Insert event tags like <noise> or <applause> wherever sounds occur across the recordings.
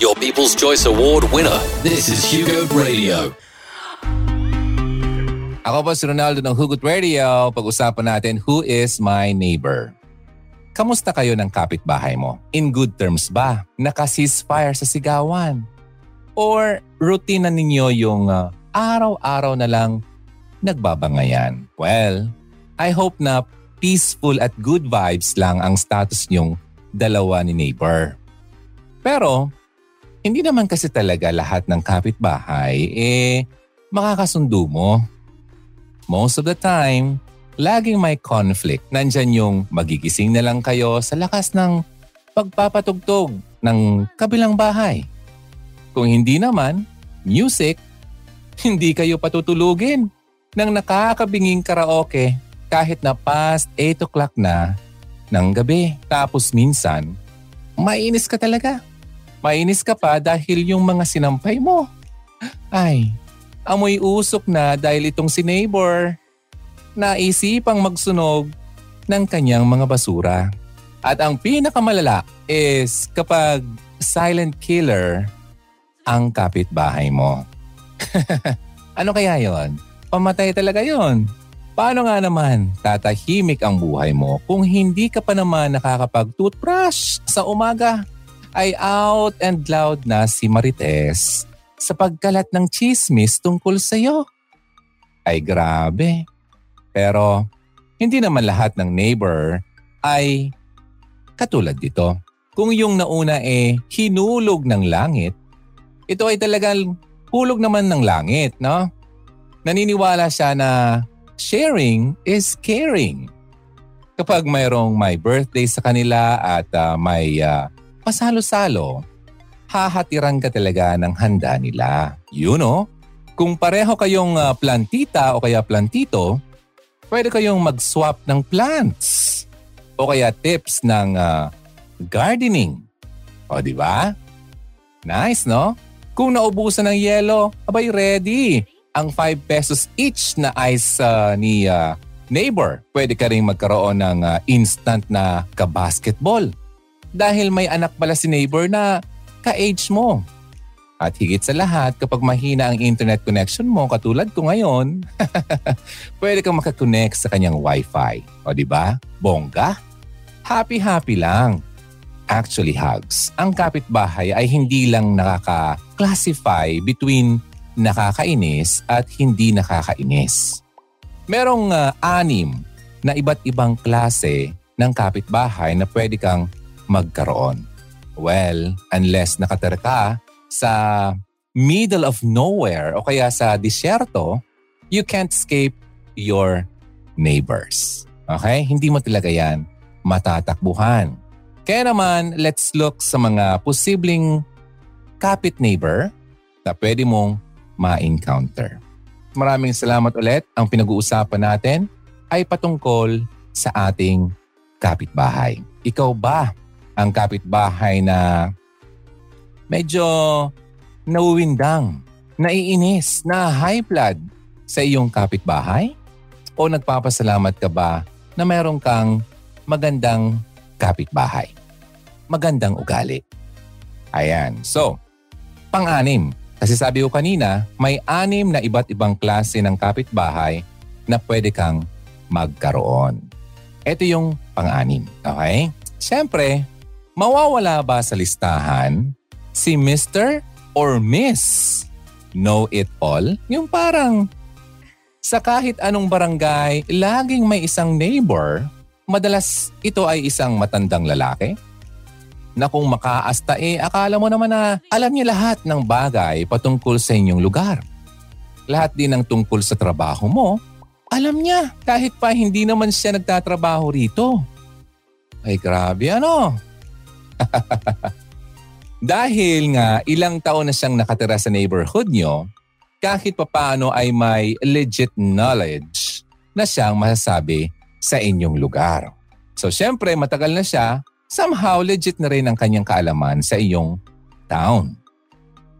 your People's Choice Award winner. This is Hugo Radio. Ako po si Ronaldo ng Hugot Radio. Pag-usapan natin, who is my neighbor? Kamusta kayo ng kapitbahay mo? In good terms ba? Naka-ceasefire sa sigawan? Or routine na ninyo yung uh, araw-araw na lang nagbabangayan? Well, I hope na peaceful at good vibes lang ang status nyong dalawa ni neighbor. Pero, hindi naman kasi talaga lahat ng kapitbahay eh makakasundo mo most of the time, laging may conflict. Nandyan yung magigising na lang kayo sa lakas ng pagpapatugtog ng kabilang bahay. Kung hindi naman, music, <laughs> hindi kayo patutulugin ng nakakabinging karaoke kahit na past 8 o'clock na ng gabi. Tapos minsan, mainis ka talaga. Mainis ka pa dahil yung mga sinampay mo. Ay, amoy usok na dahil itong si neighbor naisipang magsunog ng kanyang mga basura. At ang pinakamalala is kapag silent killer ang kapitbahay mo. <laughs> ano kaya yon? Pamatay talaga yon. Paano nga naman tatahimik ang buhay mo kung hindi ka pa naman nakakapag-toothbrush sa umaga? Ay out and loud na si Marites sa pagkalat ng chismis tungkol sa iyo. Ay grabe. Pero hindi naman lahat ng neighbor ay katulad dito. Kung yung nauna eh hinulog ng langit, ito ay talagang hulog naman ng langit, no? Naniniwala siya na sharing is caring. Kapag mayroong may birthday sa kanila at uh, may uh, pasalo-salo, hahatiran ka talaga ng handa nila. You know, kung pareho kayong uh, plantita o kaya plantito, pwede kayong mag-swap ng plants o kaya tips ng uh, gardening. O di ba? Nice, no? Kung naubusan ng yelo, abay ready. Ang 5 pesos each na ice uh, ni uh, neighbor. Pwede ka rin magkaroon ng uh, instant na ka-basketball. Dahil may anak pala si neighbor na ka-age mo. At higit sa lahat, kapag mahina ang internet connection mo katulad ko ngayon, <laughs> pwede kang makakonect sa kanyang wifi. O ba? Bongga? Happy-happy lang. Actually, Hugs, ang kapitbahay ay hindi lang nakaka-classify between nakakainis at hindi nakakainis. Merong uh, anim na iba't ibang klase ng kapitbahay na pwede kang magkaroon. Well, unless nakatira ka sa middle of nowhere o kaya sa disyerto, you can't escape your neighbors. Okay? Hindi mo talaga yan matatakbuhan. Kaya naman, let's look sa mga posibleng kapit neighbor na pwede mong ma-encounter. Maraming salamat ulit. Ang pinag-uusapan natin ay patungkol sa ating kapitbahay. Ikaw ba ang kapitbahay na medyo nauwindang, naiinis, na high blood sa iyong kapitbahay? O nagpapasalamat ka ba na meron kang magandang kapitbahay? Magandang ugali. Ayan. So, pang-anim. Kasi sabi ko kanina, may anim na iba't ibang klase ng kapitbahay na pwede kang magkaroon. Ito yung pang-anim. Okay? Siyempre, Mawawala ba sa listahan si Mr. or Miss Know It All? Yung parang sa kahit anong barangay, laging may isang neighbor, madalas ito ay isang matandang lalaki na kung makaasta eh akala mo naman na alam niya lahat ng bagay patungkol sa inyong lugar. Lahat din ng tungkol sa trabaho mo, alam niya kahit pa hindi naman siya nagtatrabaho rito. Ay grabe ano, <laughs> Dahil nga ilang taon na siyang nakatira sa neighborhood nyo, kahit papaano ay may legit knowledge na siyang masasabi sa inyong lugar. So syempre matagal na siya, somehow legit na rin ang kanyang kaalaman sa iyong town.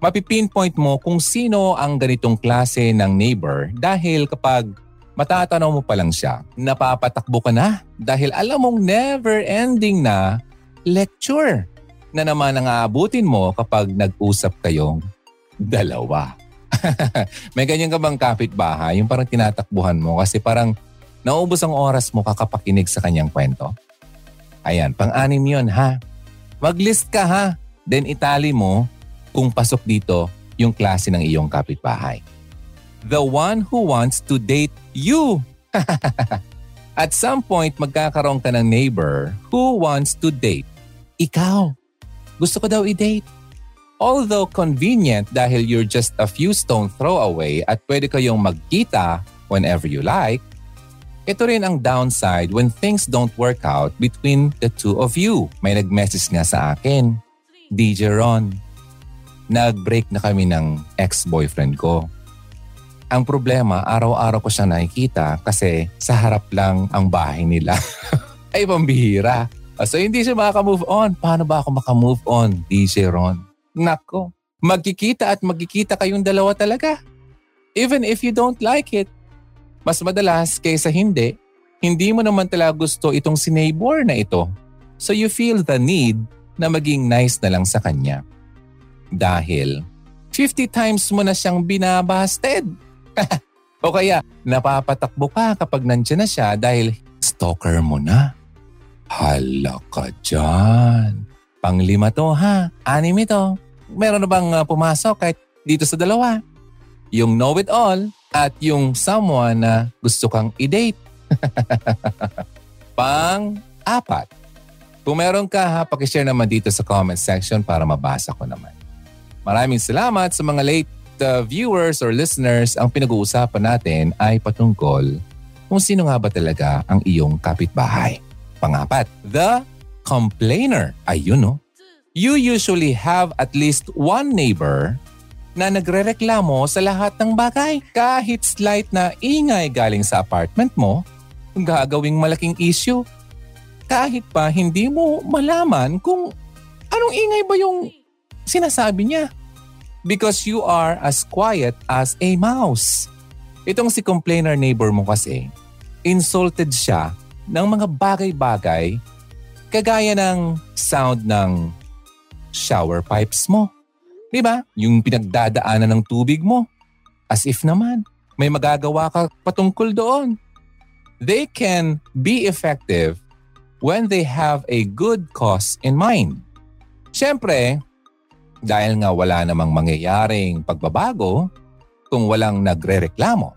Mapipinpoint mo kung sino ang ganitong klase ng neighbor dahil kapag matatanaw mo pa lang siya, napapatakbo ka na dahil alam mong never ending na lecture na naman ang aabutin mo kapag nag-usap kayong dalawa. <laughs> May ganyan ka bang kapitbahay? Yung parang tinatakbuhan mo kasi parang naubos ang oras mo kakapakinig sa kanyang kwento? Ayan, pang-anim yun ha. Mag-list ka ha. Then itali mo kung pasok dito yung klase ng iyong kapitbahay. The one who wants to date you. <laughs> At some point, magkakaroon ka ng neighbor who wants to date ikaw. Gusto ko daw i-date. Although convenient dahil you're just a few stone throw away at pwede kayong magkita whenever you like, ito rin ang downside when things don't work out between the two of you. May nag-message nga sa akin, DJ Ron, nag-break na kami ng ex-boyfriend ko. Ang problema, araw-araw ko siya nakikita kasi sa harap lang ang bahay nila. <laughs> Ay, pambihira. So hindi siya makaka-move on. Paano ba ako maka-move on, DJ Ron? Nako, magkikita at magkikita kayong dalawa talaga. Even if you don't like it. Mas madalas kaysa hindi, hindi mo naman talaga gusto itong si neighbor na ito. So you feel the need na maging nice na lang sa kanya. Dahil 50 times mo na siyang binabasted. <laughs> o kaya napapatakbo ka kapag nandiyan na siya dahil stalker mo na. Hala ka dyan. Panglima to ha. Anim ito. Meron na bang uh, pumasok kahit dito sa dalawa? Yung know it all at yung someone na gusto kang i-date. <laughs> Pang-apat. Kung meron ka ha, pakishare naman dito sa comment section para mabasa ko naman. Maraming salamat sa mga late uh, viewers or listeners. Ang pinag-uusapan natin ay patungkol kung sino nga ba talaga ang iyong kapitbahay. Pangapat, the complainer. Ayun no. You usually have at least one neighbor na nagrereklamo sa lahat ng bagay. Kahit slight na ingay galing sa apartment mo, gagawing malaking issue. Kahit pa hindi mo malaman kung anong ingay ba yung sinasabi niya. Because you are as quiet as a mouse. Itong si complainer neighbor mo kasi, insulted siya ng mga bagay-bagay kagaya ng sound ng shower pipes mo. Di ba? Yung pinagdadaanan ng tubig mo. As if naman, may magagawa ka patungkol doon. They can be effective when they have a good cause in mind. Siyempre, dahil nga wala namang mangyayaring pagbabago kung walang nagre-reklamo.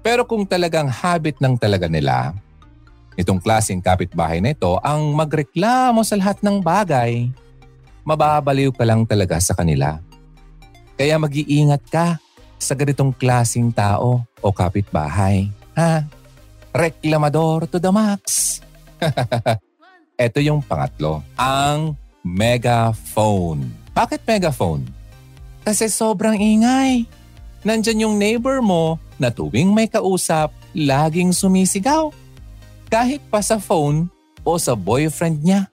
Pero kung talagang habit ng talaga nila Itong klaseng kapitbahay na ito ang magreklamo sa lahat ng bagay. Mababaliw ka lang talaga sa kanila. Kaya mag-iingat ka sa ganitong klaseng tao o kapitbahay. Ha? Reklamador to the max. <laughs> Ito yung pangatlo, ang megaphone. Bakit megaphone? Kasi sobrang ingay. Nandyan yung neighbor mo na tuwing may kausap, laging sumisigaw kahit pa sa phone o sa boyfriend niya.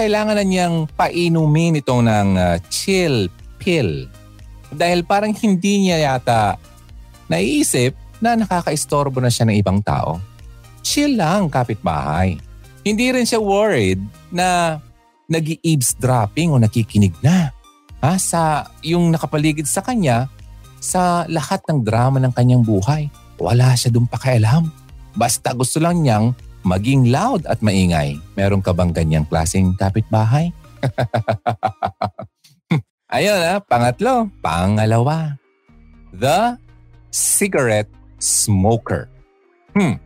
Kailangan na niyang painumin itong ng uh, chill pill. Dahil parang hindi niya yata naiisip na nakakaistorbo na siya ng ibang tao. Chill lang kapitbahay. Hindi rin siya worried na nag eavesdropping o nakikinig na ha, sa yung nakapaligid sa kanya sa lahat ng drama ng kanyang buhay. Wala siya doon pakialam. Basta gusto lang niyang maging loud at maingay. Meron ka bang ganyang klaseng kapitbahay? <laughs> Ayun na, pangatlo. Pangalawa. The cigarette smoker. Hmm.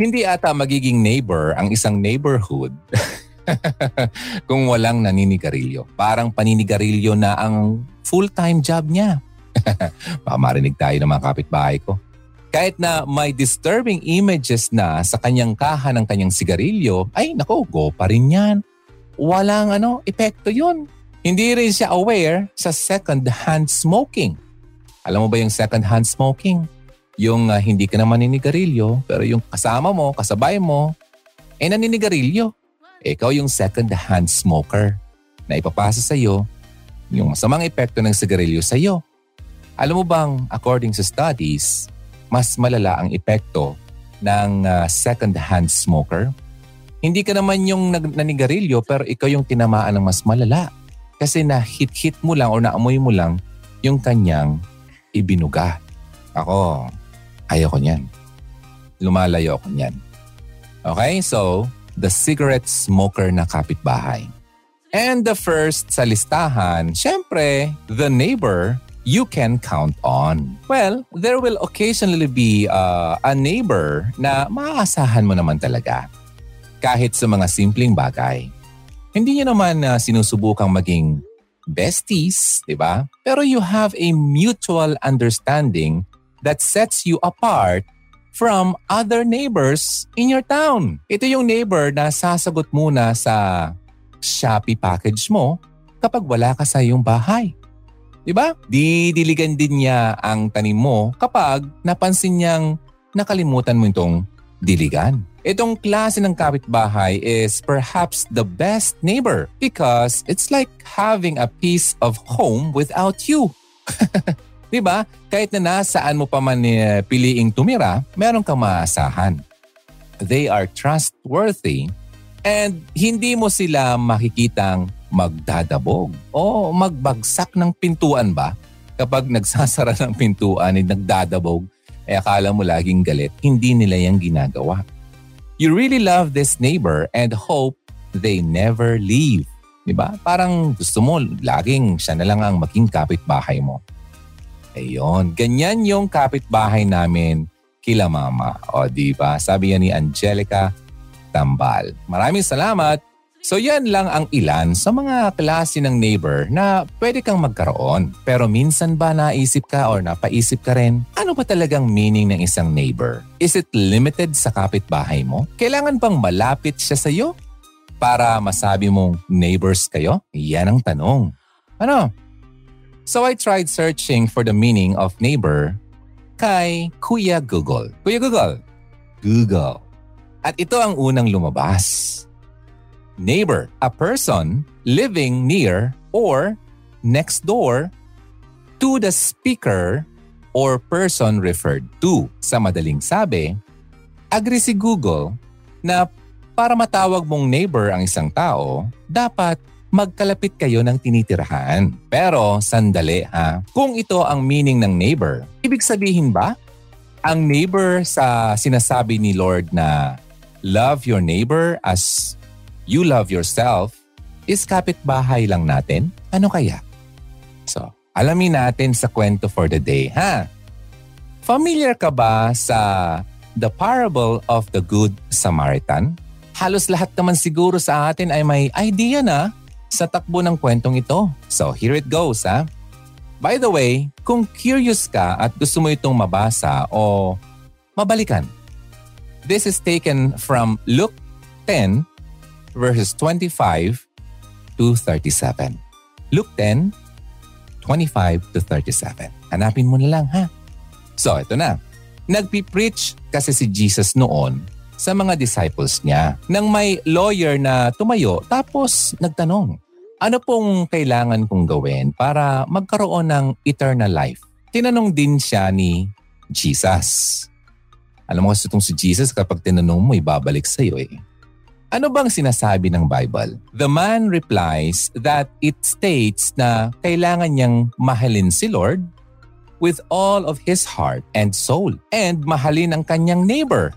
Hindi ata magiging neighbor ang isang neighborhood <laughs> kung walang naninigarilyo. Parang paninigarilyo na ang full-time job niya. <laughs> Baka marinig tayo ng mga kapitbahay ko. Kahit na may disturbing images na sa kanyang kaha ng kanyang sigarilyo, ay nako, go pa rin yan. Walang ano, epekto yun. Hindi rin siya aware sa second-hand smoking. Alam mo ba yung second-hand smoking? Yung uh, hindi ka naman naninigarilyo, pero yung kasama mo, kasabay mo, eh naninigarilyo. Ikaw yung second-hand smoker na ipapasa sa iyo yung masamang epekto ng sigarilyo sa iyo. Alam mo bang, according sa studies, mas malala ang epekto ng uh, second-hand smoker Hindi ka naman yung nag- nanigarilyo pero ikaw yung tinamaan ng mas malala. Kasi na-hit-hit mo lang o naamoy mo lang yung kanyang ibinuga. Ako, ayoko niyan. Lumalayo ako niyan. Okay, so the cigarette smoker na kapitbahay. And the first sa listahan, syempre, the neighbor you can count on. Well, there will occasionally be uh, a neighbor na maaasahan mo naman talaga. Kahit sa mga simpleng bagay. Hindi niyo naman uh, sinusubukang maging besties, di ba? Pero you have a mutual understanding that sets you apart from other neighbors in your town. Ito yung neighbor na sasagot muna sa Shopee package mo kapag wala ka sa iyong bahay. Diba? Didiligan din niya ang tanim mo kapag napansin niyang nakalimutan mo itong diligan. Itong klase ng kapitbahay is perhaps the best neighbor because it's like having a piece of home without you. <laughs> 'Di ba? Kahit na nasaan mo pa man eh, piliing tumira, meron kang maasahan. They are trustworthy and hindi mo sila makikitang magdadabog o magbagsak ng pintuan ba kapag <laughs> nagsasara ng pintuan at nagdadabog eh akala mo laging galit, hindi nila yung ginagawa. You really love this neighbor and hope they never leave. Diba? Parang gusto mo laging siya na lang ang maging kapitbahay mo. Ayun, ganyan yung kapitbahay namin kila mama. O di ba? Sabi yan ni Angelica Tambal. Maraming salamat. So yan lang ang ilan sa mga klase ng neighbor na pwede kang magkaroon. Pero minsan ba naisip ka or napaisip ka rin, ano ba talagang meaning ng isang neighbor? Is it limited sa kapitbahay mo? Kailangan bang malapit siya sa iyo? Para masabi mong neighbors kayo? Yan ang tanong. Ano? So I tried searching for the meaning of neighbor kay Kuya Google. Kuya Google, Google. At ito ang unang lumabas. Neighbor, a person living near or next door to the speaker or person referred to. Sa madaling sabi, agree si Google na para matawag mong neighbor ang isang tao, dapat magkalapit kayo ng tinitirahan. Pero sandali ha, kung ito ang meaning ng neighbor, ibig sabihin ba ang neighbor sa sinasabi ni Lord na love your neighbor as you love yourself is kapitbahay lang natin? Ano kaya? So, alamin natin sa kwento for the day, ha? Familiar ka ba sa the parable of the Good Samaritan? Halos lahat naman siguro sa atin ay may idea na sa takbo ng kwentong ito. So here it goes ha. By the way, kung curious ka at gusto mo itong mabasa o mabalikan, this is taken from Luke 10 verses 25 to 37. Luke 10, 25 to 37. Hanapin mo na lang ha. So ito na. Nagpi-preach kasi si Jesus noon sa mga disciples niya nang may lawyer na tumayo tapos nagtanong, ano pong kailangan kong gawin para magkaroon ng eternal life? Tinanong din siya ni Jesus. Alam mo kasi itong si Jesus kapag tinanong mo, ibabalik sa iyo eh. Ano bang sinasabi ng Bible? The man replies that it states na kailangan niyang mahalin si Lord with all of his heart and soul and mahalin ang kanyang neighbor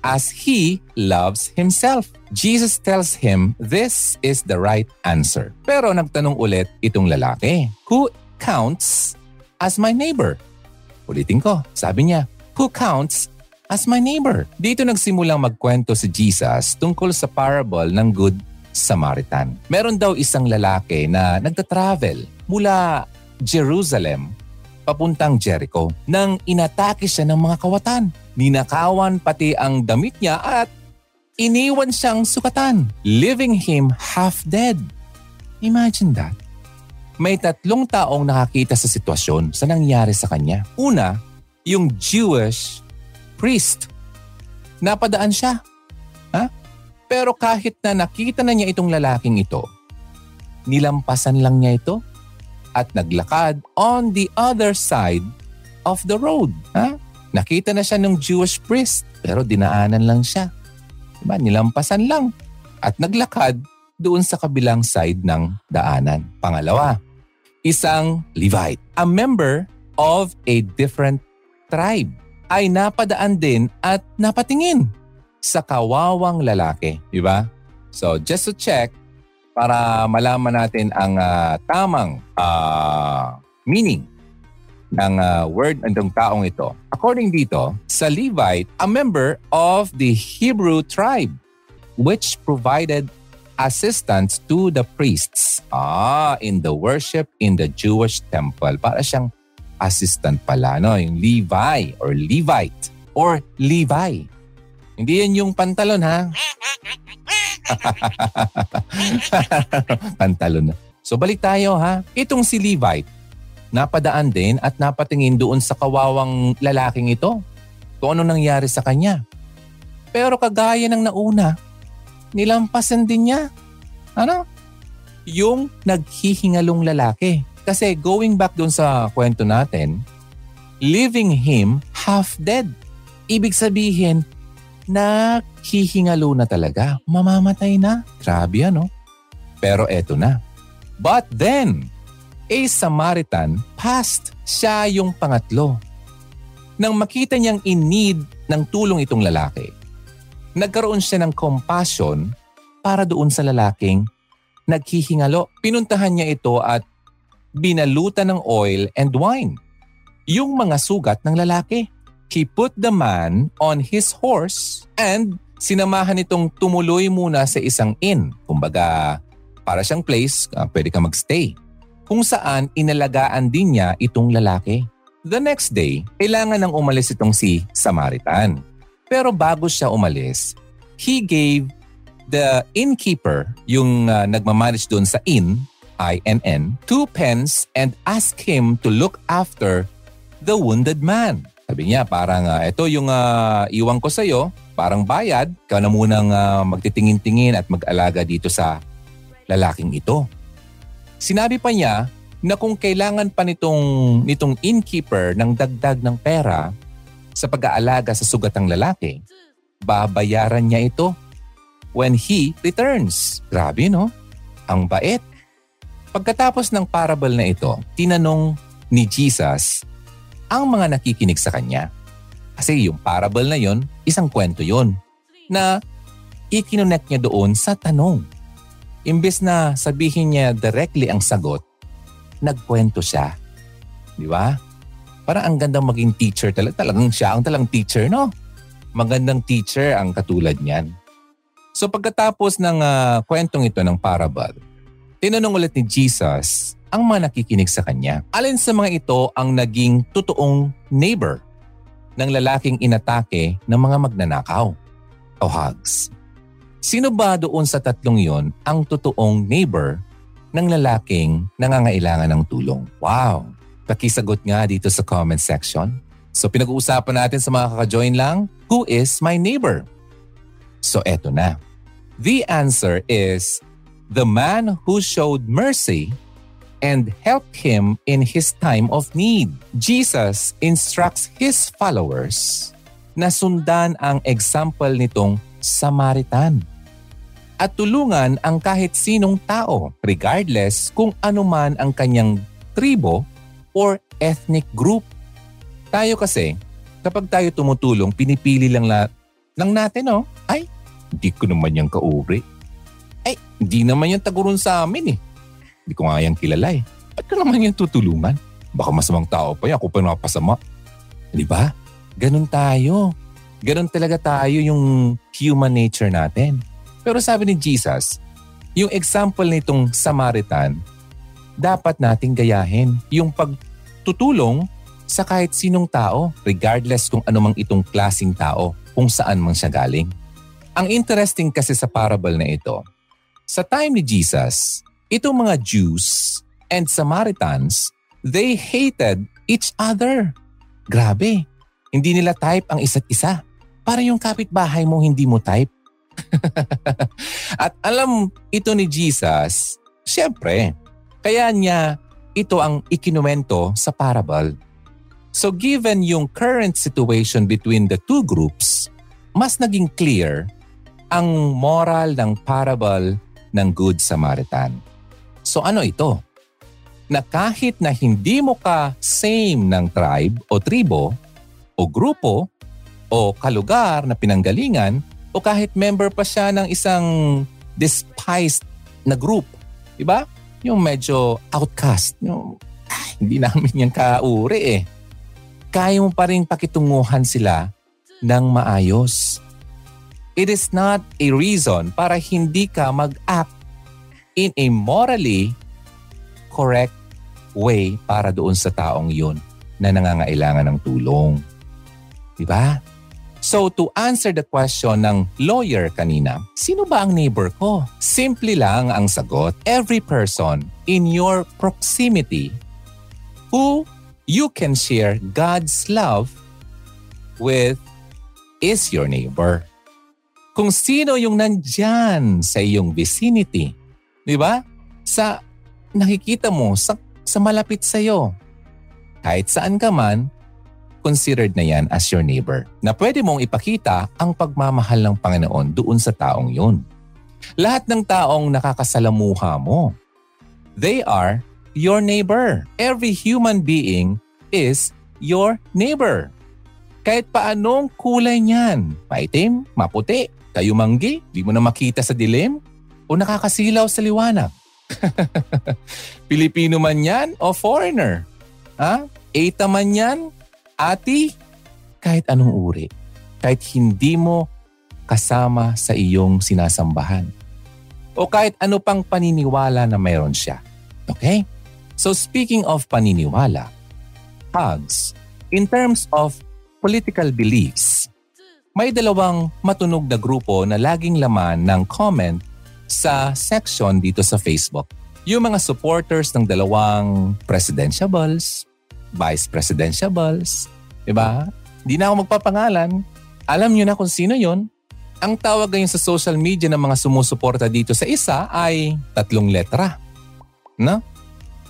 as he loves himself. Jesus tells him this is the right answer. Pero nagtanong ulit itong lalaki, Who counts as my neighbor? Ulitin ko, sabi niya, Who counts as my neighbor? Dito nagsimulang magkwento si Jesus tungkol sa parable ng Good Samaritan. Meron daw isang lalaki na nagta-travel mula Jerusalem papuntang Jericho nang inatake siya ng mga kawatan. Ninakawan pati ang damit niya at iniwan siyang sukatan, leaving him half dead. Imagine that. May tatlong taong nakakita sa sitwasyon sa nangyari sa kanya. Una, yung Jewish priest. Napadaan siya. Ha? Pero kahit na nakita na niya itong lalaking ito, nilampasan lang niya ito at naglakad on the other side of the road. Ha? Nakita na siya ng Jewish priest pero dinaanan lang siya. Diba? Nilampasan lang at naglakad doon sa kabilang side ng daanan. Pangalawa, isang Levite, a member of a different tribe, ay napadaan din at napatingin sa kawawang lalaki. Di ba? So just to check, para malaman natin ang uh, tamang uh, meaning ng uh, word ng taong ito. According dito, sa Levite, a member of the Hebrew tribe, which provided assistance to the priests ah, in the worship in the Jewish temple. Para siyang assistant pala, no? Yung Levi or Levite or Levi. Hindi yan yung pantalon, ha? <laughs> pantalon. So balik tayo, ha? Itong si Levite, napadaan din at napatingin doon sa kawawang lalaking ito kung ano nangyari sa kanya. Pero kagaya ng nauna, nilampasan din niya. Ano? Yung naghihingalong lalaki. Kasi going back doon sa kwento natin, leaving him half dead. Ibig sabihin, naghihingalo na talaga. Mamamatay na. Grabe ano? Pero eto na. But then, a Samaritan passed. Siya yung pangatlo. Nang makita niyang in need ng tulong itong lalaki, nagkaroon siya ng compassion para doon sa lalaking naghihingalo. Pinuntahan niya ito at binalutan ng oil and wine. Yung mga sugat ng lalaki. He put the man on his horse and sinamahan itong tumuloy muna sa isang inn. Kumbaga, para siyang place, uh, pwede ka magstay. Kung saan inalagaan din niya itong lalaki. The next day, kailangan nang umalis itong si Samaritan. Pero bago siya umalis, he gave the innkeeper, yung uh, nagmamanage doon sa inn, INN, two pence and asked him to look after the wounded man. Sabi niya, parang uh, ito yung uh, iwan ko sa'yo, parang bayad, ka na munang uh, magtitingin-tingin at mag-alaga dito sa lalaking ito. Sinabi pa niya na kung kailangan pa nitong, nitong innkeeper ng dagdag ng pera, sa pag-aalaga sa sugatang lalaki, babayaran niya ito when he returns. Grabe no? Ang bait. Pagkatapos ng parable na ito, tinanong ni Jesus ang mga nakikinig sa kanya. Kasi yung parable na yon, isang kwento yon na ikinonect niya doon sa tanong. Imbes na sabihin niya directly ang sagot, nagkwento siya. Di ba? Parang ang gandang maging teacher talaga. Talagang siya ang talang teacher, no? Magandang teacher ang katulad niyan. So pagkatapos ng uh, kwentong ito ng parable, tinanong ulit ni Jesus ang mga nakikinig sa kanya. Alin sa mga ito ang naging totoong neighbor ng lalaking inatake ng mga magnanakaw o hugs? Sino ba doon sa tatlong yon ang totoong neighbor ng lalaking nangangailangan ng tulong? Wow! Pakisagot nga dito sa comment section. So pinag-uusapan natin sa mga kaka-join lang, who is my neighbor? So eto na. The answer is the man who showed mercy and helped him in his time of need. Jesus instructs his followers na sundan ang example nitong Samaritan at tulungan ang kahit sinong tao regardless kung anuman ang kanyang tribo or ethnic group. Tayo kasi, kapag tayo tumutulong, pinipili lang, la, lang natin, oh. Ay, hindi ko naman yung kaubri. Ay, hindi naman yung tagurun sa amin eh. Hindi ko nga yung kilala eh. Ba't ko naman yung tutulungan? Baka masamang tao pa yan, ako pa napasama. Di ba? Ganon tayo. Ganon talaga tayo yung human nature natin. Pero sabi ni Jesus, yung example nitong Samaritan, dapat nating gayahin yung pagtutulong sa kahit sinong tao, regardless kung anumang itong klasing tao, kung saan man siya galing. Ang interesting kasi sa parable na ito, sa time ni Jesus, itong mga Jews and Samaritans, they hated each other. Grabe, hindi nila type ang isa't isa. Para yung kapitbahay mo hindi mo type. <laughs> At alam ito ni Jesus, siyempre, kaya niya ito ang ikinumento sa parable. So given yung current situation between the two groups, mas naging clear ang moral ng parable ng Good Samaritan. So ano ito? Na kahit na hindi mo ka same ng tribe o tribo o grupo o kalugar na pinanggalingan o kahit member pa siya ng isang despised na group, di ba? Yung medyo outcast, yung ah, hindi namin yung kauri eh. Kaya mo pa rin pakitunguhan sila ng maayos. It is not a reason para hindi ka mag-act in a morally correct way para doon sa taong yun na nangangailangan ng tulong. Diba? So to answer the question ng lawyer kanina, sino ba ang neighbor ko? Simple lang ang sagot. Every person in your proximity who you can share God's love with is your neighbor kung sino yung nandyan sa iyong vicinity. Di ba? Sa nakikita mo, sa, sa malapit sa iyo. Kahit saan ka man, considered na yan as your neighbor. Na pwede mong ipakita ang pagmamahal ng Panginoon doon sa taong yun. Lahat ng taong nakakasalamuha mo, they are your neighbor. Every human being is your neighbor. Kahit paanong kulay niyan, maitim, maputi, Kayumanggi, di mo na makita sa dilim? O nakakasilaw sa liwanag? <laughs> Pilipino man yan o foreigner? Ha? Eta man yan? Ati? Kahit anong uri. Kahit hindi mo kasama sa iyong sinasambahan. O kahit ano pang paniniwala na mayroon siya. Okay? So speaking of paniniwala, hugs, in terms of political beliefs, may dalawang matunog na grupo na laging laman ng comment sa section dito sa Facebook. Yung mga supporters ng dalawang presidentiables, vice presidentiables, di ba? Hindi na ako magpapangalan. Alam niyo na kung sino yon. Ang tawag ngayon sa social media ng mga sumusuporta dito sa isa ay tatlong letra. No?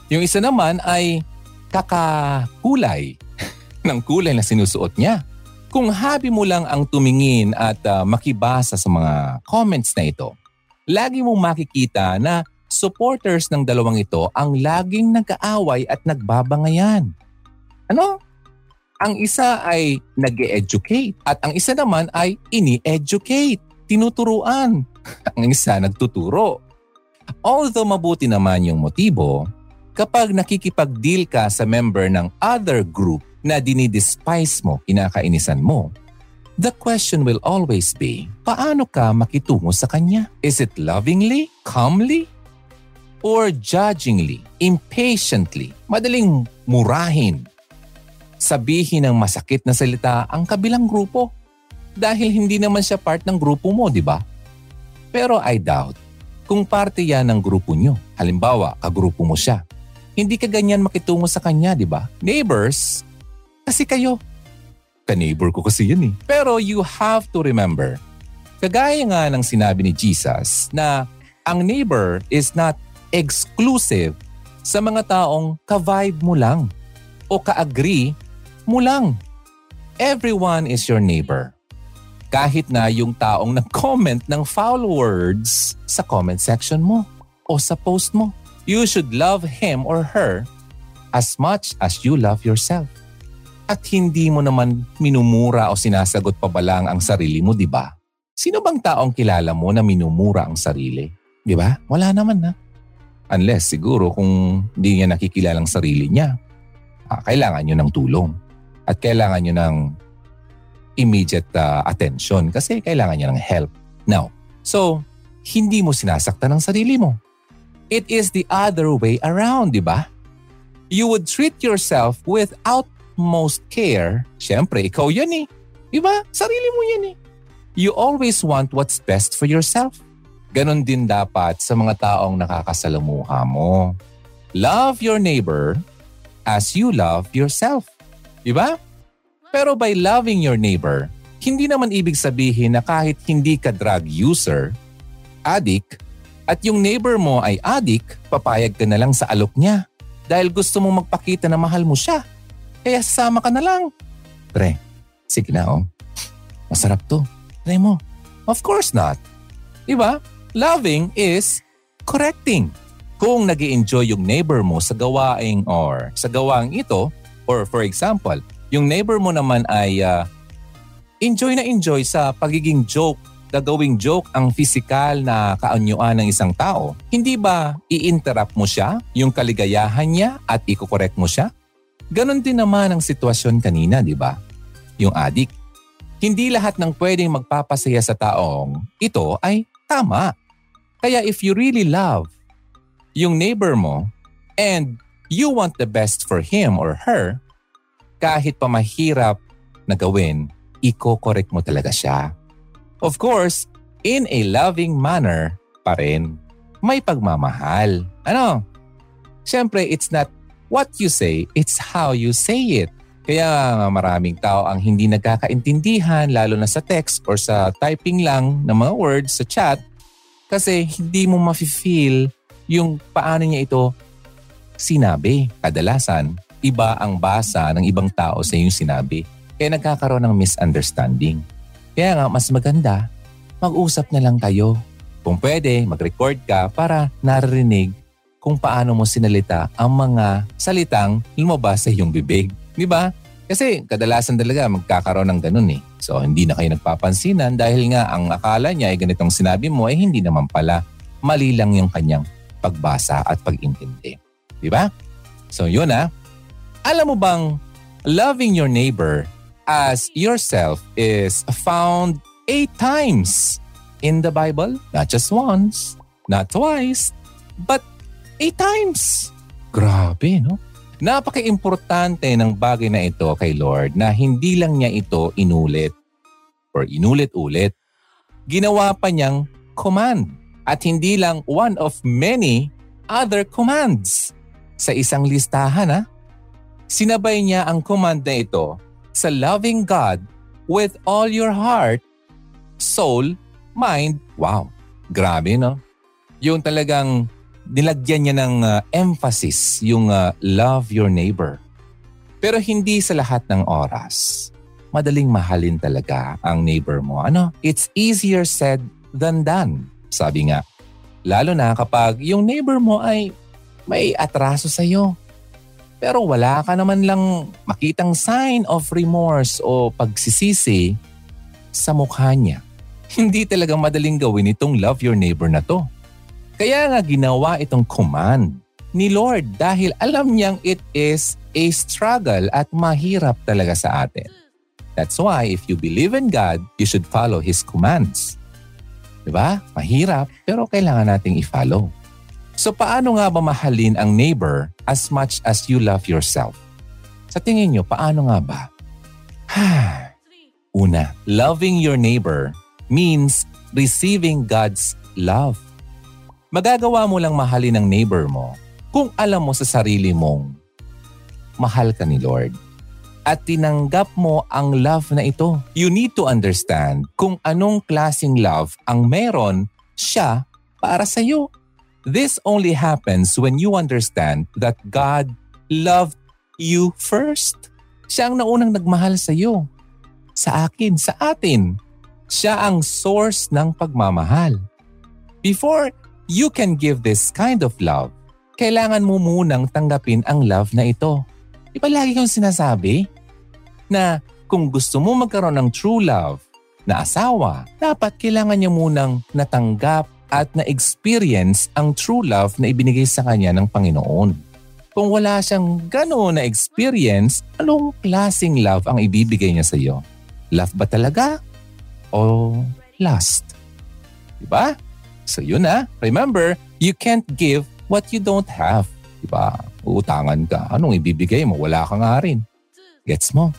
Yung isa naman ay kakakulay <laughs> ng kulay na sinusuot niya. Kung habi mo lang ang tumingin at uh, makibasa sa mga comments na ito, lagi mong makikita na supporters ng dalawang ito ang laging nag-aaway at nagbabangayan. Ano? Ang isa ay nag educate at ang isa naman ay ini-educate, tinuturuan. <laughs> ang isa nagtuturo. Although mabuti naman yung motibo, kapag nakikipag-deal ka sa member ng other group na dinidespise mo, kinakainisan mo, the question will always be, paano ka makitungo sa kanya? Is it lovingly, calmly, or judgingly, impatiently, madaling murahin, sabihin ng masakit na salita ang kabilang grupo dahil hindi naman siya part ng grupo mo, di ba? Pero I doubt kung parte yan ng grupo nyo. Halimbawa, kagrupo mo siya. Hindi ka ganyan makitungo sa kanya, di ba? Neighbors, kasi kayo. Ka-neighbor ko kasi yun eh. Pero you have to remember, kagaya nga ng sinabi ni Jesus na ang neighbor is not exclusive sa mga taong ka-vibe mo lang o ka-agree mo lang. Everyone is your neighbor. Kahit na yung taong nag-comment ng foul words sa comment section mo o sa post mo. You should love him or her as much as you love yourself at hindi mo naman minumura o sinasagot pa ba lang ang sarili mo, di ba? Sino bang taong kilala mo na minumura ang sarili? Di ba? Wala naman na. Unless siguro kung hindi niya nakikilala ang sarili niya, ah, kailangan niyo ng tulong. At kailangan niyo ng immediate uh, attention kasi kailangan niya ng help. Now, so, hindi mo sinasaktan ang sarili mo. It is the other way around, di ba? You would treat yourself without most care, syempre ikaw yan eh. Diba? Sarili mo yan eh. You always want what's best for yourself. Ganon din dapat sa mga taong nakakasalamuha mo. Love your neighbor as you love yourself. Diba? Pero by loving your neighbor, hindi naman ibig sabihin na kahit hindi ka drug user, addict, at yung neighbor mo ay addict, papayag ka na lang sa alok niya dahil gusto mong magpakita na mahal mo siya. Kaya sasama ka na lang. Pre, sige na oh. Masarap to. Try mo. Of course not. Diba? Loving is correcting. Kung nag enjoy yung neighbor mo sa gawaing or sa gawaing ito, or for example, yung neighbor mo naman ay uh, enjoy na enjoy sa pagiging joke gagawing joke ang physical na kaanyuan ng isang tao, hindi ba i-interrupt mo siya, yung kaligayahan niya at iko-correct mo siya? Ganon din naman ang sitwasyon kanina, di ba? Yung adik. Hindi lahat ng pwedeng magpapasaya sa taong ito ay tama. Kaya if you really love yung neighbor mo and you want the best for him or her, kahit pa mahirap na gawin, iko-correct mo talaga siya. Of course, in a loving manner pa rin. May pagmamahal. Ano? Siyempre, it's not what you say, it's how you say it. Kaya maraming tao ang hindi nagkakaintindihan lalo na sa text or sa typing lang ng mga words sa chat kasi hindi mo mafe-feel yung paano niya ito sinabi. Kadalasan, iba ang basa ng ibang tao sa iyong sinabi. Kaya nagkakaroon ng misunderstanding. Kaya nga, mas maganda, mag-usap na lang kayo. Kung pwede, mag-record ka para naririnig kung paano mo sinalita ang mga salitang lumabas sa iyong bibig. Di ba? Kasi kadalasan talaga magkakaroon ng ganun eh. So hindi na kayo nagpapansinan dahil nga ang akala niya ay ganitong sinabi mo ay hindi naman pala. Mali lang yung kanyang pagbasa at pag-intindi. Di ba? So yun ah. Alam mo bang loving your neighbor as yourself is found eight times in the Bible. Not just once, not twice, but eight times. Grabe, no? Napaka-importante ng bagay na ito kay Lord na hindi lang niya ito inulit or inulit-ulit. Ginawa pa niyang command at hindi lang one of many other commands. Sa isang listahan ha, sinabay niya ang command na ito sa loving God with all your heart, soul, mind. Wow, grabe no? Yung talagang nilagyan niya ng uh, emphasis yung uh, love your neighbor. Pero hindi sa lahat ng oras. Madaling mahalin talaga ang neighbor mo. Ano? It's easier said than done. Sabi nga. Lalo na kapag yung neighbor mo ay may atraso sa iyo pero wala ka naman lang makitang sign of remorse o pagsisisi sa mukha niya. <laughs> Hindi talagang madaling gawin itong love your neighbor na to. Kaya nga ginawa itong command ni Lord dahil alam niyang it is a struggle at mahirap talaga sa atin. That's why if you believe in God, you should follow His commands. Diba? Mahirap pero kailangan nating i-follow. So paano nga ba mahalin ang neighbor as much as you love yourself? Sa tingin nyo, paano nga ba? <sighs> Una, loving your neighbor means receiving God's love. Magagawa mo lang mahalin ang neighbor mo kung alam mo sa sarili mong mahal ka ni Lord at tinanggap mo ang love na ito. You need to understand kung anong klasing love ang meron siya para sa iyo. This only happens when you understand that God loved you first. Siya ang naunang nagmahal sa iyo. Sa akin, sa atin. Siya ang source ng pagmamahal. Before you can give this kind of love, kailangan mo munang tanggapin ang love na ito. Di ba lagi kong sinasabi na kung gusto mo magkaroon ng true love na asawa, dapat kailangan niya munang natanggap at na-experience ang true love na ibinigay sa kanya ng Panginoon. Kung wala siyang gano'n na experience, anong klasing love ang ibibigay niya sa iyo? Love ba talaga? O lust? Diba? So yun na. Remember, you can't give what you don't have. Diba? Uutangan ka. Anong ibibigay mo? Wala ka nga rin. Gets mo?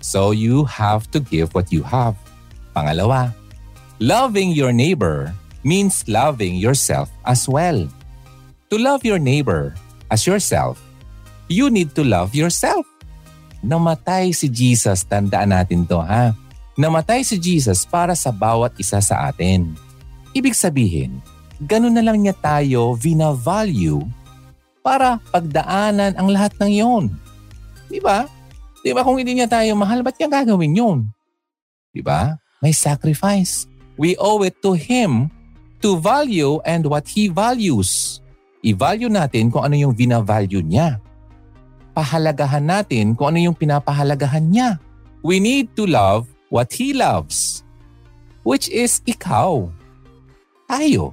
So you have to give what you have. Pangalawa, loving your neighbor means loving yourself as well. To love your neighbor as yourself, you need to love yourself. Namatay si Jesus, tandaan natin to ha. Namatay si Jesus para sa bawat isa sa atin. Ibig sabihin, ganun na lang niya tayo vina-value para pagdaanan ang lahat ng yon. Di ba? Di ba kung hindi niya tayo mahal, ba't niya gagawin yun? Di ba? May sacrifice. We owe it to Him to value and what He values. I-value natin kung ano yung vina-value niya. Pahalagahan natin kung ano yung pinapahalagahan niya. We need to love what He loves. Which is ikaw. Tayo.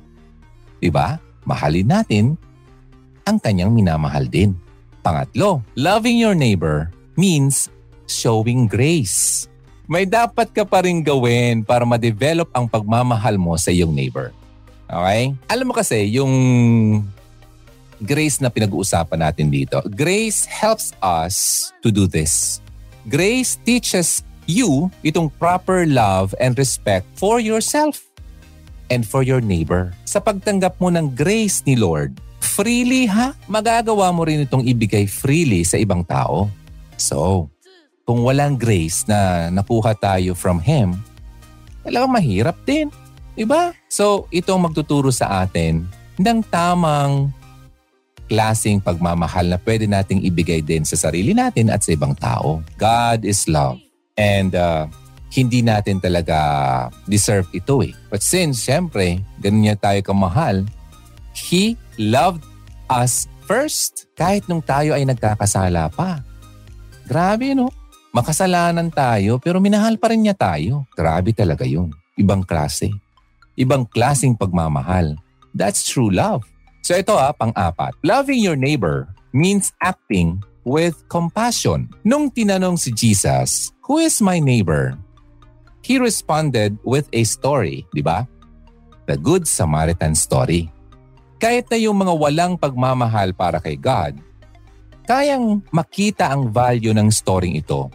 Diba? Mahalin natin ang kanyang minamahal din. Pangatlo, loving your neighbor means showing grace. May dapat ka pa rin gawin para ma-develop ang pagmamahal mo sa iyong neighbor. Okay? Alam mo kasi, yung grace na pinag-uusapan natin dito. Grace helps us to do this. Grace teaches you itong proper love and respect for yourself and for your neighbor. Sa pagtanggap mo ng grace ni Lord, freely ha, magagawa mo rin itong ibigay freely sa ibang tao. So, kung walang grace na nakuha tayo from Him, talagang mahirap din. Diba? So, itong magtuturo sa atin ng tamang klasing pagmamahal na pwede nating ibigay din sa sarili natin at sa ibang tao. God is love. And uh, hindi natin talaga deserve ito eh. But since, syempre, ganun niya tayo kamahal, He loved us first kahit nung tayo ay nagkakasala pa. Grabe no? Makasalanan tayo pero minahal pa rin niya tayo. Grabe talaga yun. Ibang klase. Ibang klasing pagmamahal. That's true love. So ito ah, pang-apat. Loving your neighbor means acting with compassion. Nung tinanong si Jesus, Who is my neighbor? He responded with a story, di ba? The Good Samaritan story. Kahit na yung mga walang pagmamahal para kay God, kayang makita ang value ng story ito.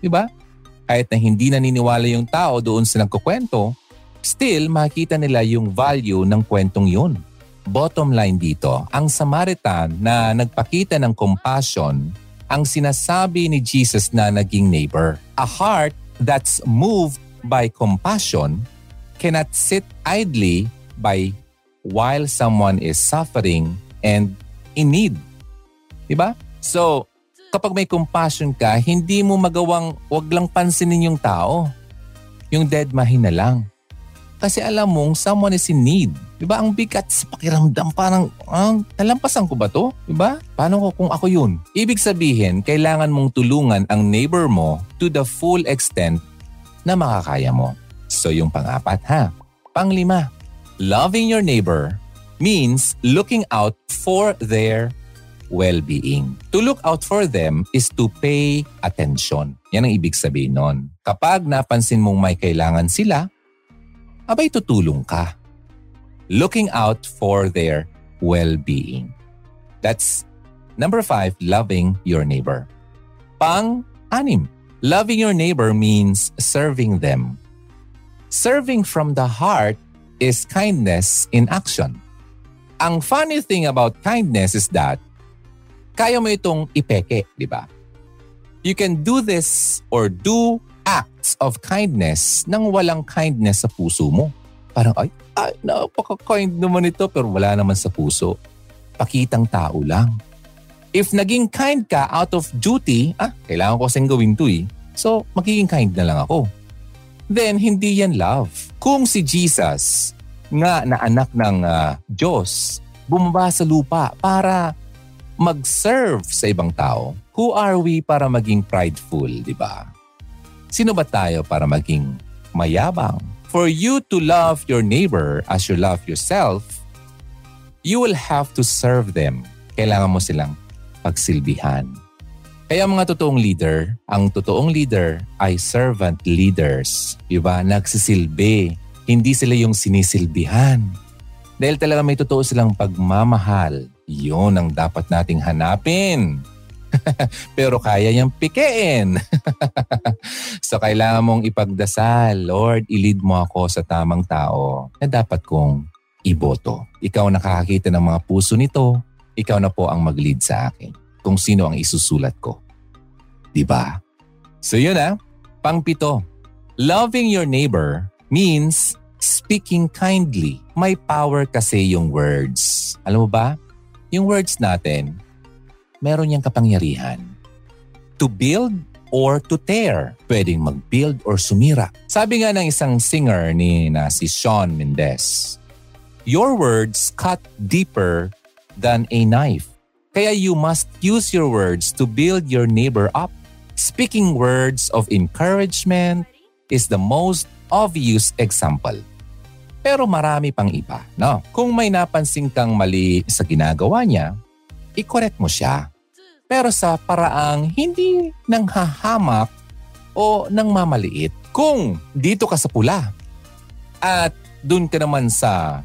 Di ba? Kahit na hindi naniniwala yung tao doon sa nagkukwento, still makita nila yung value ng kwentong yun. Bottom line dito, ang Samaritan na nagpakita ng compassion ang sinasabi ni Jesus na naging neighbor. A heart that's moved by compassion cannot sit idly by while someone is suffering and in need. Diba? So, kapag may compassion ka, hindi mo magawang wag lang pansinin yung tao. Yung dead mahina lang. Kasi alam mong someone is in need. Diba? Ang bigat sa pakiramdam parang, ah, nalampasan ko ba to? Diba? Paano ko kung ako yun? Ibig sabihin, kailangan mong tulungan ang neighbor mo to the full extent na makakaya mo. So yung pang-apat ha. Panglima, loving your neighbor means looking out for their well-being. To look out for them is to pay attention. Yan ang ibig sabihin nun. Kapag napansin mong may kailangan sila, abay tutulong ka. Looking out for their well-being. That's number five, loving your neighbor. Pang-anim, loving your neighbor means serving them. Serving from the heart is kindness in action. Ang funny thing about kindness is that kaya mo itong ipeke, di ba? You can do this or do acts of kindness nang walang kindness sa puso mo. Parang, ay, ay, napaka-kind naman ito pero wala naman sa puso. Pakitang tao lang. If naging kind ka out of duty, ah, kailangan ko kasing gawin to eh. So, magiging kind na lang ako. Then, hindi yan love. Kung si Jesus, nga na anak ng uh, Diyos, bumaba sa lupa para mag-serve sa ibang tao, who are we para maging prideful, di ba? Sino ba tayo para maging mayabang? For you to love your neighbor as you love yourself, you will have to serve them. Kailangan mo silang pagsilbihan. Kaya mga totoong leader, ang totoong leader ay servant leaders. Diba? Nagsisilbi. Hindi sila yung sinisilbihan. Dahil talaga may totoo silang pagmamahal. Yun ang dapat nating hanapin. <laughs> Pero kaya niyang pikein. <laughs> so kailangan mong ipagdasal, Lord, ilid mo ako sa tamang tao na dapat kong iboto. Ikaw nakakakita ng mga puso nito, ikaw na po ang mag-lead sa akin kung sino ang isusulat ko. Diba? So yun ah, pangpito. Loving your neighbor means speaking kindly. May power kasi yung words. Alam mo ba? Yung words natin, meron niyang kapangyarihan. To build or to tear. Pwedeng mag-build or sumira. Sabi nga ng isang singer ni na si Sean Mendez, Your words cut deeper than a knife. Kaya you must use your words to build your neighbor up. Speaking words of encouragement is the most obvious example. Pero marami pang iba, no? Kung may napansin kang mali sa ginagawa niya, i-correct mo siya. Pero sa paraang hindi nang hahamak o nang mamaliit. Kung dito ka sa pula at dun ka naman sa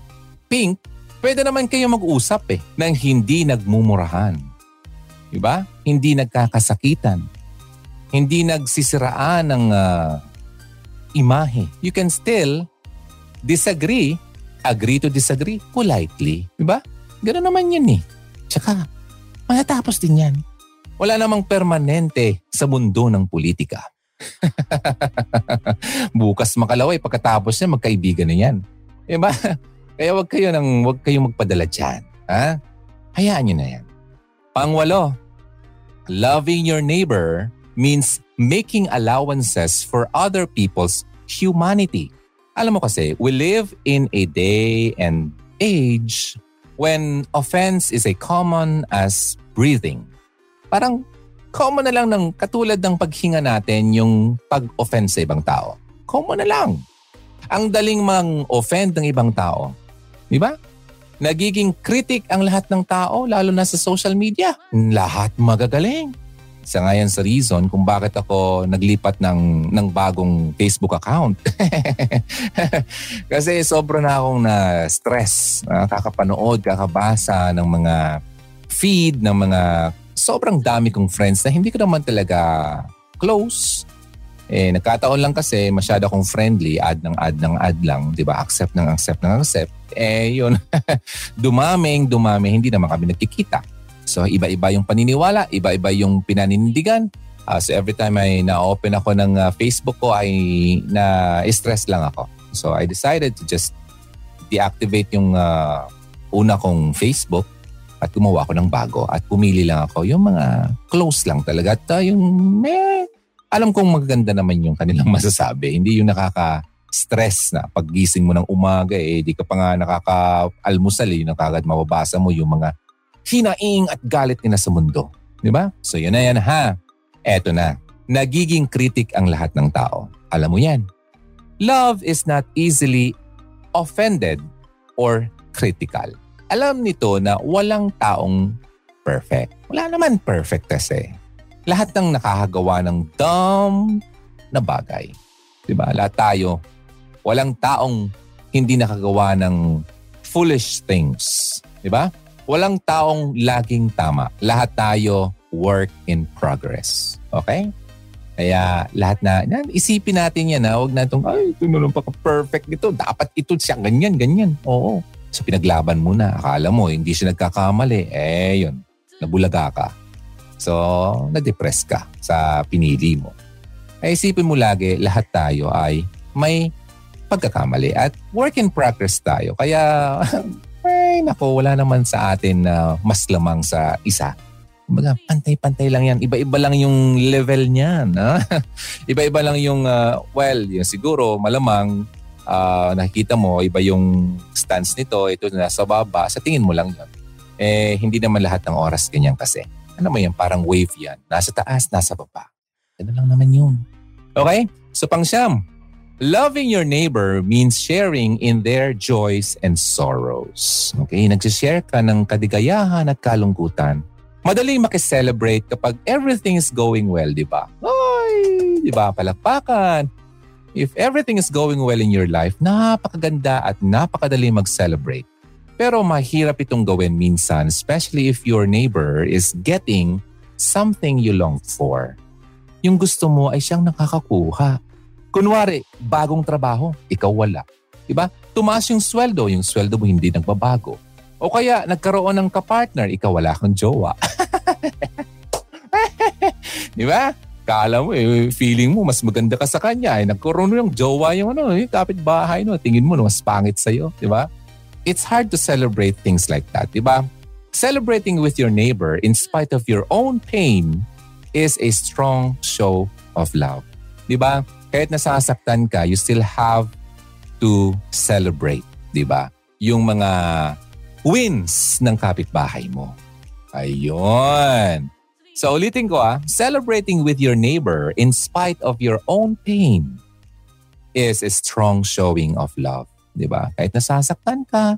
pink, pwede naman kayo mag-usap eh nang hindi nagmumurahan. Diba? Hindi nagkakasakitan. Hindi nagsisiraan ng uh, imahe. You can still disagree, agree to disagree politely. Diba? Ganun naman yun eh. Tsaka, matatapos din yan. Wala namang permanente sa mundo ng politika. <laughs> Bukas makalaway, pagkatapos niya, magkaibigan na yan. Diba? <laughs> Kaya wag kayo nang wag kayong magpadala dyan. Ha? Hayaan nyo na yan. Pangwalo, loving your neighbor means making allowances for other people's humanity. Alam mo kasi, we live in a day and age when offense is a common as breathing. Parang common na lang ng katulad ng paghinga natin yung pag-offend sa ibang tao. Common na lang. Ang daling mang-offend ng ibang tao. Di ba? Nagiging critic ang lahat ng tao, lalo na sa social media. Lahat magagaling. Isa nga yan sa reason kung bakit ako naglipat ng, ng bagong Facebook account. <laughs> Kasi sobra na akong na-stress. Kakapanood, kakabasa ng mga feed, ng mga sobrang dami kong friends na hindi ko naman talaga close. Eh, nagkataon lang kasi masyado akong friendly, add ng add ng add lang, di ba? Accept ng accept ng accept. Eh, yun, <laughs> dumaming, dumami, hindi naman kami nagkikita. So iba-iba yung paniniwala, iba-iba yung pinanindigan. Uh, so every time ay na-open ako ng uh, Facebook ko ay na-stress lang ako. So I decided to just deactivate yung uh, una kong Facebook at gumawa ako ng bago at pumili lang ako yung mga close lang talaga at uh, yung eh, alam kong maganda naman yung kanilang <laughs> masasabi. Hindi yung nakaka stress na paggising mo ng umaga eh di ka pa nga nakaka-almusal eh, nakagad mababasa mo yung mga hinaing at galit nila sa mundo. Di ba? So yun na yan ha. Eto na. Nagiging kritik ang lahat ng tao. Alam mo yan. Love is not easily offended or critical. Alam nito na walang taong perfect. Wala naman perfect kasi. Lahat ng nakakagawa ng dumb na bagay. Di ba? Lahat tayo, walang taong hindi nakagawa ng foolish things. Di ba? Walang taong laging tama. Lahat tayo work in progress. Okay? Kaya lahat na, yan, isipin natin yan ha. Huwag natin, ay, ito na lang perfect nito. Dapat ito siya, ganyan, ganyan. Oo. So pinaglaban mo na. Akala mo, hindi siya nagkakamali. Eh, yun. Nabulaga ka. So, na-depress ka sa pinili mo. Ay isipin mo lagi, lahat tayo ay may pagkakamali at work in progress tayo. Kaya <laughs> ay nako, wala naman sa atin na mas lamang sa isa. Kumbaga, pantay-pantay lang yan. Iba-iba lang yung level niyan. Ha? <laughs> Iba-iba lang yung, uh, well, yung siguro malamang uh, nakikita mo, iba yung stance nito, ito na sa baba, sa tingin mo lang yun. Eh, hindi naman lahat ng oras ganyan kasi. Ano mo yan, parang wave yan. Nasa taas, nasa baba. Ganun lang naman yun. Okay? So pang siyam, Loving your neighbor means sharing in their joys and sorrows. Okay, nagsishare ka ng kadigayahan at kalungkutan. Madaling makiselebrate kapag everything is going well, di ba? Ay, di ba? Palakpakan. If everything is going well in your life, napakaganda at napakadali mag-celebrate. Pero mahirap itong gawin minsan, especially if your neighbor is getting something you long for. Yung gusto mo ay siyang nakakakuha Kunwari, bagong trabaho, ikaw wala. Diba? Tumaas yung sweldo, yung sweldo mo hindi nagbabago. O kaya nagkaroon ng kapartner, ikaw wala kang jowa. <laughs> Di ba? Kala mo, eh, feeling mo, mas maganda ka sa kanya. Eh, nagkaroon yung jowa yung ano, yung kapitbahay, no? tingin mo, no, mas pangit sa'yo. Di ba? It's hard to celebrate things like that. Di ba? Celebrating with your neighbor in spite of your own pain is a strong show of love. Di ba? kahit nasasaktan ka, you still have to celebrate, di ba? yung mga wins ng kapitbahay mo. Ayun. So ulitin ko ah, celebrating with your neighbor in spite of your own pain is a strong showing of love. Di ba? Kahit nasasaktan ka,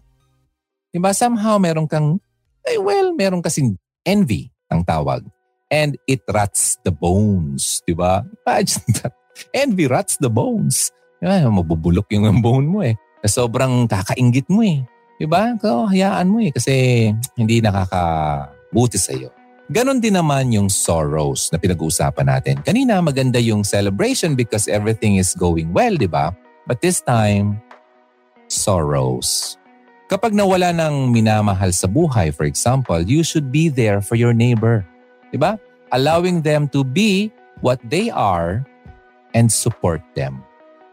di ba? Somehow meron kang, eh, well, meron kasing envy ang tawag. And it rots the bones. Di ba? Imagine that. Envy rots the bones. Di? Mabubulok yung bone mo eh. Sobrang kakaingit mo eh. Di ba? So, hayaan mo eh. Kasi hindi nakakabuti sa'yo. Ganon din naman yung sorrows na pinag-uusapan natin. Kanina maganda yung celebration because everything is going well, di ba? But this time, sorrows. Kapag nawala ng minamahal sa buhay, for example, you should be there for your neighbor. Di ba? Allowing them to be what they are and support them.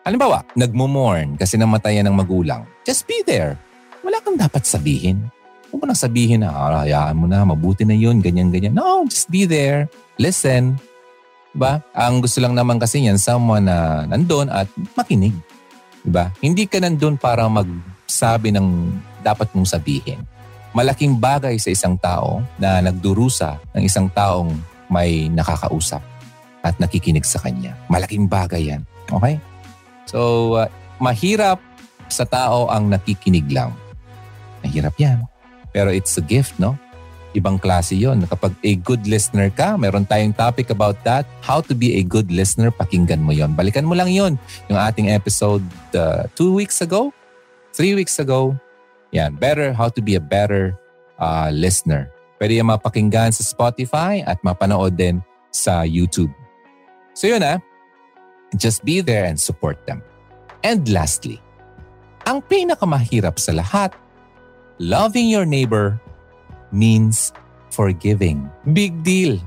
Halimbawa, nagmumorn kasi namatayan ng magulang. Just be there. Wala kang dapat sabihin. Huwag mo nang sabihin na, ah, hayaan mo na, mabuti na yun, ganyan-ganyan. No, just be there. Listen. Diba? Ang gusto lang naman kasi yan, someone na nandun at makinig. Diba? Hindi ka nandun para magsabi ng dapat mong sabihin. Malaking bagay sa isang tao na nagdurusa ng isang taong may nakakausap at nakikinig sa kanya. Malaking bagay yan. Okay? So, uh, mahirap sa tao ang nakikinig lang. Mahirap yan. Pero it's a gift, no? Ibang klase yon. Kapag a good listener ka, meron tayong topic about that. How to be a good listener, pakinggan mo yon. Balikan mo lang yon. Yung ating episode uh, two weeks ago, three weeks ago. Yan, better, how to be a better uh, listener. Pwede yung mapakinggan sa Spotify at mapanood din sa YouTube. So yun ah, just be there and support them. And lastly, ang pinakamahirap sa lahat Loving your neighbor means forgiving. Big deal.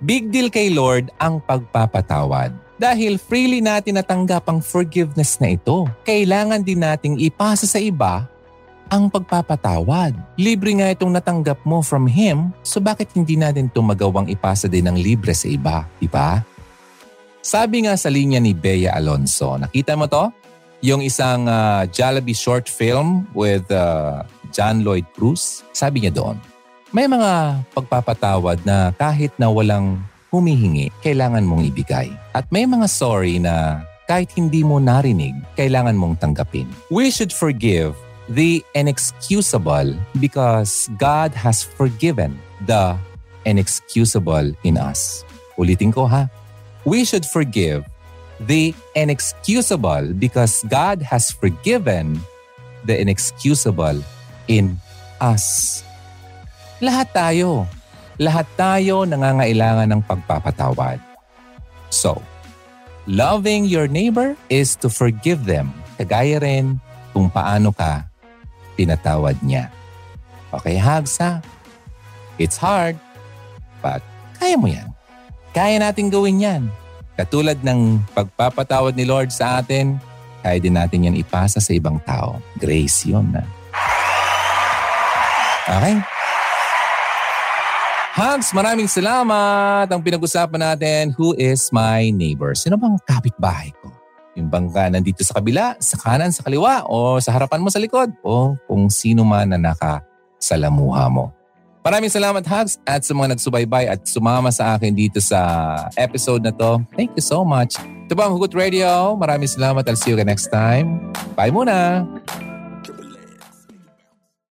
Big deal kay Lord ang pagpapatawad. Dahil freely natin natanggap ang forgiveness na ito, kailangan din nating ipasa sa iba ang pagpapatawad. Libre nga itong natanggap mo from Him, so bakit hindi natin ito magawang ipasa din ng libre sa iba, di ba? Sabi nga sa linya ni Bea Alonso, nakita mo to? Yung isang uh, Jollibee short film with uh, John Lloyd Cruz, sabi niya doon, may mga pagpapatawad na kahit na walang humihingi, kailangan mong ibigay. At may mga sorry na kahit hindi mo narinig, kailangan mong tanggapin. We should forgive the inexcusable because God has forgiven the inexcusable in us. Ulitin ko ha. We should forgive the inexcusable because God has forgiven the inexcusable in us. Lahat tayo, lahat tayo nangangailangan ng pagpapatawad. So, loving your neighbor is to forgive them. Kagaya rin kung paano ka pinatawad niya. Okay, hugs ha? It's hard, but kaya mo yan. Kaya natin gawin yan. Katulad ng pagpapatawad ni Lord sa atin, kaya din natin yan ipasa sa ibang tao. Grace yun na. Okay? Hans, maraming salamat. Ang pinag-usapan natin, who is my neighbor? Sino bang kapitbahay ko? Yung bangka nandito sa kabila, sa kanan, sa kaliwa, o sa harapan mo sa likod, o kung sino man na nakasalamuha mo. Maraming salamat, Hugs, at sa mga nagsubaybay at sumama sa akin dito sa episode na to. Thank you so much. Ito ba ang Hugot Radio? Maraming salamat. I'll see you again next time. Bye muna!